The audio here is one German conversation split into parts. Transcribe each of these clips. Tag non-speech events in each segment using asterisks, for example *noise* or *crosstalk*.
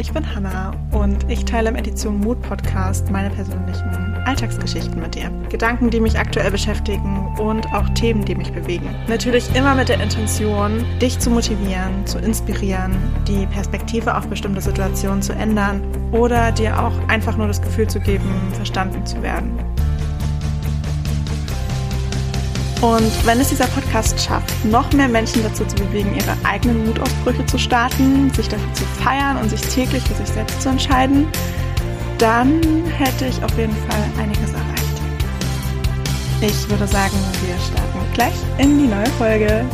ich bin Hanna und ich teile im Edition Mood Podcast meine persönlichen Alltagsgeschichten mit dir. Gedanken, die mich aktuell beschäftigen und auch Themen, die mich bewegen. Natürlich immer mit der Intention, dich zu motivieren, zu inspirieren, die Perspektive auf bestimmte Situationen zu ändern oder dir auch einfach nur das Gefühl zu geben, verstanden zu werden. Und wenn es dieser Podcast schafft, noch mehr Menschen dazu zu bewegen, ihre eigenen Mutausbrüche zu starten, sich dafür zu feiern und sich täglich für sich selbst zu entscheiden, dann hätte ich auf jeden Fall einiges erreicht. Ich würde sagen, wir starten gleich in die neue Folge.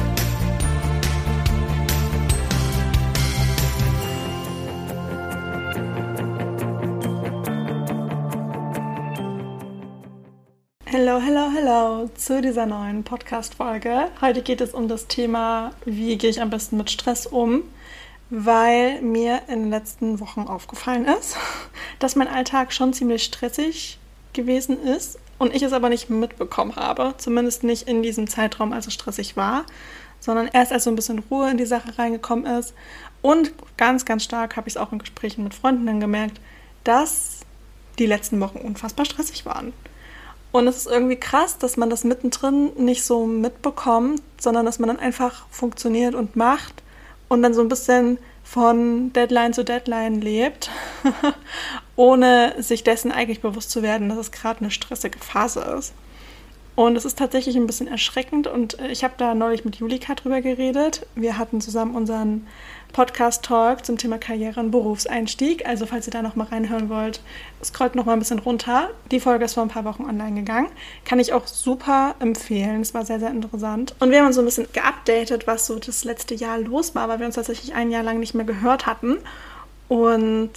Hello, hello, hello zu dieser neuen Podcast-Folge. Heute geht es um das Thema, wie gehe ich am besten mit Stress um, weil mir in den letzten Wochen aufgefallen ist, *laughs* dass mein Alltag schon ziemlich stressig gewesen ist und ich es aber nicht mitbekommen habe, zumindest nicht in diesem Zeitraum, als es stressig war, sondern erst als so ein bisschen Ruhe in die Sache reingekommen ist und ganz, ganz stark habe ich es auch in Gesprächen mit Freunden gemerkt, dass die letzten Wochen unfassbar stressig waren. Und es ist irgendwie krass, dass man das mittendrin nicht so mitbekommt, sondern dass man dann einfach funktioniert und macht und dann so ein bisschen von Deadline zu Deadline lebt, *laughs* ohne sich dessen eigentlich bewusst zu werden, dass es gerade eine stressige Phase ist. Und es ist tatsächlich ein bisschen erschreckend und ich habe da neulich mit Julika drüber geredet. Wir hatten zusammen unseren Podcast-Talk zum Thema Karriere und Berufseinstieg. Also falls ihr da noch mal reinhören wollt, scrollt noch mal ein bisschen runter. Die Folge ist vor ein paar Wochen online gegangen. Kann ich auch super empfehlen. Es war sehr, sehr interessant. Und wir haben uns so ein bisschen geupdatet, was so das letzte Jahr los war, weil wir uns tatsächlich ein Jahr lang nicht mehr gehört hatten. Und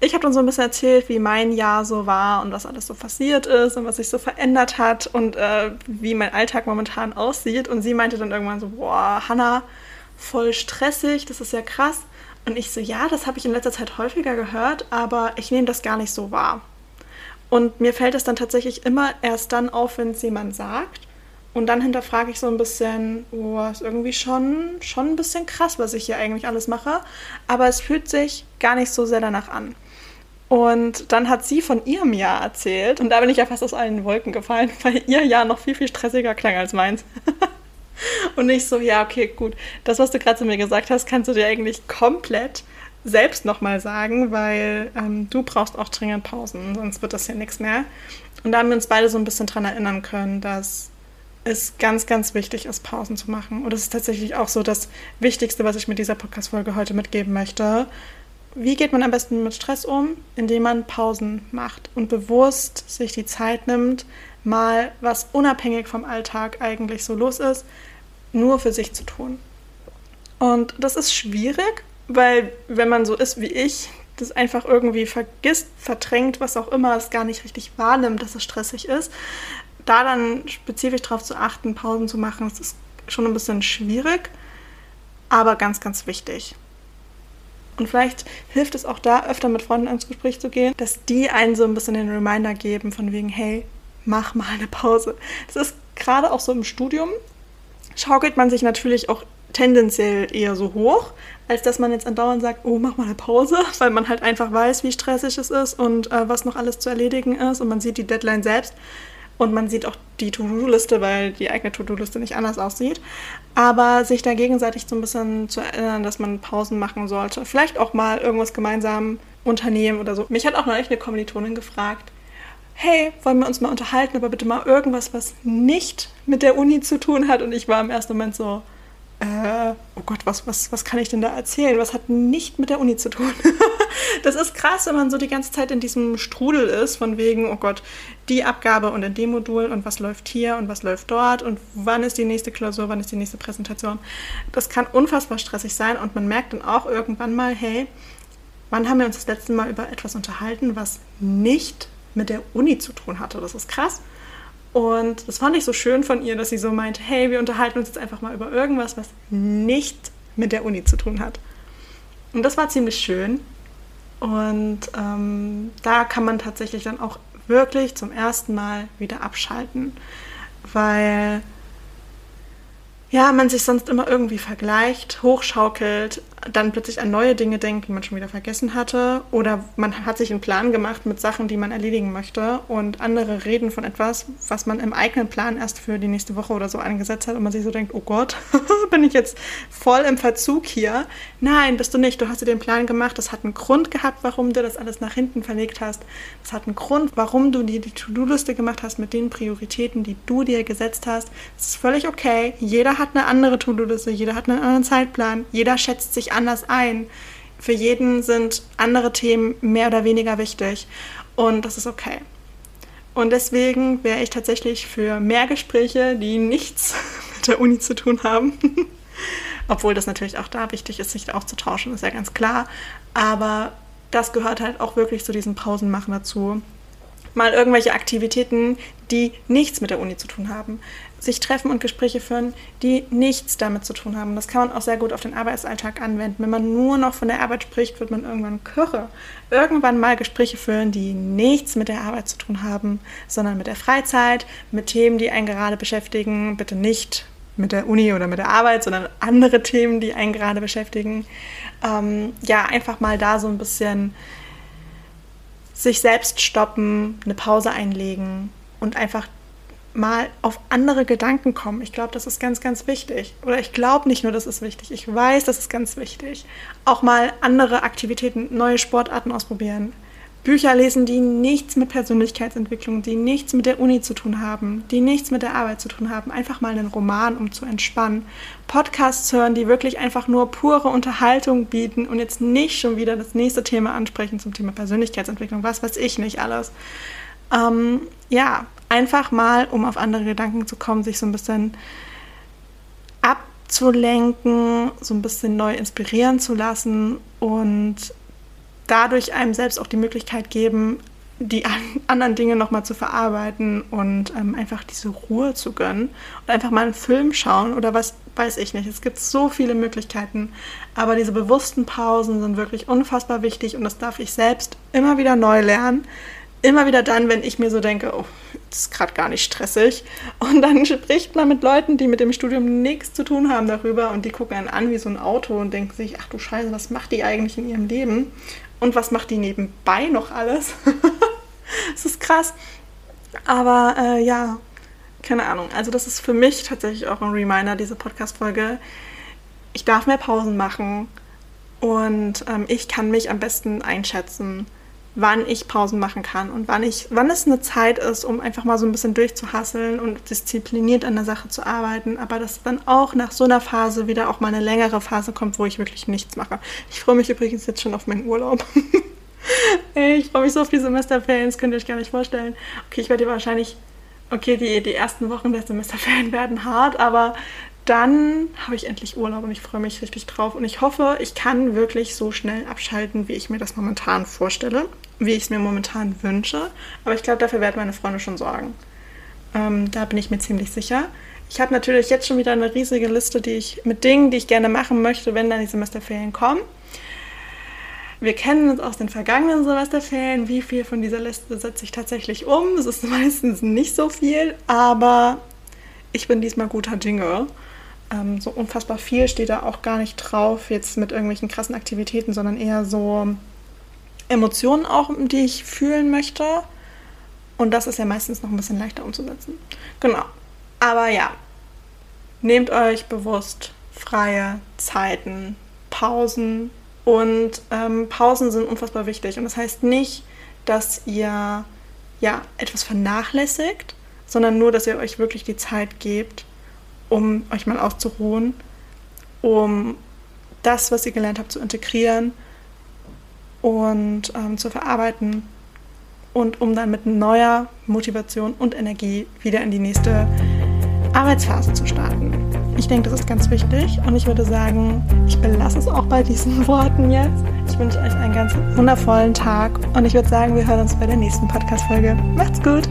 ich habe dann so ein bisschen erzählt, wie mein Jahr so war und was alles so passiert ist und was sich so verändert hat und äh, wie mein Alltag momentan aussieht. Und sie meinte dann irgendwann so, boah, Hannah, voll stressig, das ist ja krass. Und ich so, ja, das habe ich in letzter Zeit häufiger gehört, aber ich nehme das gar nicht so wahr. Und mir fällt es dann tatsächlich immer erst dann auf, wenn es jemand sagt. Und dann hinterfrage ich so ein bisschen, oh, ist irgendwie schon, schon ein bisschen krass, was ich hier eigentlich alles mache. Aber es fühlt sich gar nicht so sehr danach an. Und dann hat sie von ihrem Jahr erzählt. Und da bin ich ja fast aus allen Wolken gefallen, *laughs* weil ihr Jahr noch viel, viel stressiger klang als meins. *laughs* *laughs* Und ich so, ja, okay, gut. Das, was du gerade zu mir gesagt hast, kannst du dir eigentlich komplett selbst nochmal sagen, weil ähm, du brauchst auch dringend Pausen, sonst wird das ja nichts mehr. Und da haben wir uns beide so ein bisschen dran erinnern können, dass es ganz, ganz wichtig ist, Pausen zu machen. Und das ist tatsächlich auch so das Wichtigste, was ich mit dieser Podcast-Folge heute mitgeben möchte. Wie geht man am besten mit Stress um? Indem man Pausen macht und bewusst sich die Zeit nimmt, mal was unabhängig vom Alltag eigentlich so los ist, nur für sich zu tun. Und das ist schwierig, weil wenn man so ist wie ich, das einfach irgendwie vergisst, verdrängt, was auch immer, es gar nicht richtig wahrnimmt, dass es stressig ist, da dann spezifisch darauf zu achten, Pausen zu machen, das ist schon ein bisschen schwierig, aber ganz, ganz wichtig. Und vielleicht hilft es auch da, öfter mit Freunden ins Gespräch zu gehen, dass die einen so ein bisschen den Reminder geben, von wegen, hey, mach mal eine Pause. Das ist gerade auch so im Studium, schaukelt man sich natürlich auch tendenziell eher so hoch, als dass man jetzt andauernd sagt, oh, mach mal eine Pause, *laughs* weil man halt einfach weiß, wie stressig es ist und äh, was noch alles zu erledigen ist und man sieht die Deadline selbst und man sieht auch die To-Do-Liste, weil die eigene To-Do-Liste nicht anders aussieht. Aber sich da gegenseitig so ein bisschen zu erinnern, dass man Pausen machen sollte. Vielleicht auch mal irgendwas gemeinsam unternehmen oder so. Mich hat auch neulich eine Kommilitonin gefragt, hey, wollen wir uns mal unterhalten, aber bitte mal irgendwas, was nicht mit der Uni zu tun hat. Und ich war im ersten Moment so, äh, oh Gott, was, was, was kann ich denn da erzählen? Was hat nicht mit der Uni zu tun? *laughs* das ist krass, wenn man so die ganze Zeit in diesem Strudel ist, von wegen, oh Gott, die Abgabe und in dem Modul und was läuft hier und was läuft dort und wann ist die nächste Klausur, wann ist die nächste Präsentation. Das kann unfassbar stressig sein und man merkt dann auch irgendwann mal, hey, wann haben wir uns das letzte Mal über etwas unterhalten, was nicht mit der Uni zu tun hatte. Das ist krass. Und das fand ich so schön von ihr, dass sie so meinte, hey, wir unterhalten uns jetzt einfach mal über irgendwas, was nicht mit der Uni zu tun hat. Und das war ziemlich schön. Und ähm, da kann man tatsächlich dann auch wirklich zum ersten Mal wieder abschalten, weil ja, man sich sonst immer irgendwie vergleicht, hochschaukelt, dann plötzlich an neue Dinge denkt, die man schon wieder vergessen hatte. Oder man hat sich einen Plan gemacht mit Sachen, die man erledigen möchte. Und andere reden von etwas, was man im eigenen Plan erst für die nächste Woche oder so angesetzt hat. Und man sich so denkt, oh Gott, *laughs* bin ich jetzt voll im Verzug hier? Nein, bist du nicht. Du hast dir den Plan gemacht. Das hat einen Grund gehabt, warum du das alles nach hinten verlegt hast. Das hat einen Grund, warum du dir die To-Do-Liste gemacht hast mit den Prioritäten, die du dir gesetzt hast. Das ist völlig okay. Jeder hat eine andere To-Do-Liste. Jeder hat einen anderen Zeitplan. Jeder schätzt sich anders ein. Für jeden sind andere Themen mehr oder weniger wichtig und das ist okay. Und deswegen wäre ich tatsächlich für mehr Gespräche, die nichts der Uni zu tun haben. *laughs* Obwohl das natürlich auch da wichtig ist, sich auszutauschen, ist ja ganz klar. Aber das gehört halt auch wirklich zu diesen Pausenmachen dazu. Mal irgendwelche Aktivitäten, die nichts mit der Uni zu tun haben sich treffen und Gespräche führen, die nichts damit zu tun haben. Das kann man auch sehr gut auf den Arbeitsalltag anwenden. Wenn man nur noch von der Arbeit spricht, wird man irgendwann kirre. Irgendwann mal Gespräche führen, die nichts mit der Arbeit zu tun haben, sondern mit der Freizeit, mit Themen, die einen gerade beschäftigen. Bitte nicht mit der Uni oder mit der Arbeit, sondern andere Themen, die einen gerade beschäftigen. Ähm, ja, einfach mal da so ein bisschen sich selbst stoppen, eine Pause einlegen und einfach mal auf andere Gedanken kommen. Ich glaube, das ist ganz, ganz wichtig. Oder ich glaube nicht nur, das ist wichtig. Ich weiß, das ist ganz wichtig. Auch mal andere Aktivitäten, neue Sportarten ausprobieren. Bücher lesen, die nichts mit Persönlichkeitsentwicklung, die nichts mit der Uni zu tun haben, die nichts mit der Arbeit zu tun haben. Einfach mal einen Roman, um zu entspannen. Podcasts hören, die wirklich einfach nur pure Unterhaltung bieten und jetzt nicht schon wieder das nächste Thema ansprechen zum Thema Persönlichkeitsentwicklung. Was weiß ich nicht alles. Ähm, ja, einfach mal, um auf andere Gedanken zu kommen, sich so ein bisschen abzulenken, so ein bisschen neu inspirieren zu lassen und dadurch einem selbst auch die Möglichkeit geben, die *laughs* anderen Dinge nochmal zu verarbeiten und ähm, einfach diese Ruhe zu gönnen und einfach mal einen Film schauen oder was weiß ich nicht. Es gibt so viele Möglichkeiten, aber diese bewussten Pausen sind wirklich unfassbar wichtig und das darf ich selbst immer wieder neu lernen, immer wieder dann, wenn ich mir so denke, oh, das ist gerade gar nicht stressig. Und dann *laughs* spricht man mit Leuten, die mit dem Studium nichts zu tun haben darüber und die gucken einen an wie so ein Auto und denken sich, ach du Scheiße, was macht die eigentlich in ihrem Leben? Und was macht die nebenbei noch alles? *laughs* das ist krass. Aber äh, ja, keine Ahnung. Also das ist für mich tatsächlich auch ein Reminder, diese Podcast-Folge. Ich darf mehr Pausen machen und ähm, ich kann mich am besten einschätzen wann ich Pausen machen kann und wann ich, wann es eine Zeit ist, um einfach mal so ein bisschen durchzuhasseln und diszipliniert an der Sache zu arbeiten, aber dass dann auch nach so einer Phase wieder auch mal eine längere Phase kommt, wo ich wirklich nichts mache. Ich freue mich übrigens jetzt schon auf meinen Urlaub. *laughs* ich freue mich so auf die Semesterferien, das könnt ihr euch gar nicht vorstellen. Okay, ich werde wahrscheinlich, okay, die, die ersten Wochen der Semesterferien *laughs* werden hart, aber dann habe ich endlich Urlaub und ich freue mich richtig drauf. Und ich hoffe, ich kann wirklich so schnell abschalten, wie ich mir das momentan vorstelle, wie ich es mir momentan wünsche. Aber ich glaube, dafür werden meine Freunde schon sorgen. Ähm, da bin ich mir ziemlich sicher. Ich habe natürlich jetzt schon wieder eine riesige Liste die ich, mit Dingen, die ich gerne machen möchte, wenn dann die Semesterferien kommen. Wir kennen uns aus den vergangenen Semesterferien. Wie viel von dieser Liste setze ich tatsächlich um? Es ist *laughs* meistens nicht so viel, aber ich bin diesmal guter Dinge. Ähm, so unfassbar viel steht da auch gar nicht drauf, jetzt mit irgendwelchen krassen Aktivitäten, sondern eher so Emotionen auch, die ich fühlen möchte. Und das ist ja meistens noch ein bisschen leichter umzusetzen. Genau. Aber ja, nehmt euch bewusst freie Zeiten, Pausen. Und ähm, Pausen sind unfassbar wichtig. Und das heißt nicht, dass ihr ja etwas vernachlässigt, sondern nur, dass ihr euch wirklich die Zeit gebt, um euch mal auszuruhen, um das, was ihr gelernt habt, zu integrieren und ähm, zu verarbeiten und um dann mit neuer Motivation und Energie wieder in die nächste Arbeitsphase zu starten. Ich denke, das ist ganz wichtig und ich würde sagen, ich belasse es auch bei diesen *laughs* Worten jetzt. Ich wünsche euch einen ganz wundervollen Tag und ich würde sagen, wir hören uns bei der nächsten Podcast-Folge. Macht's gut!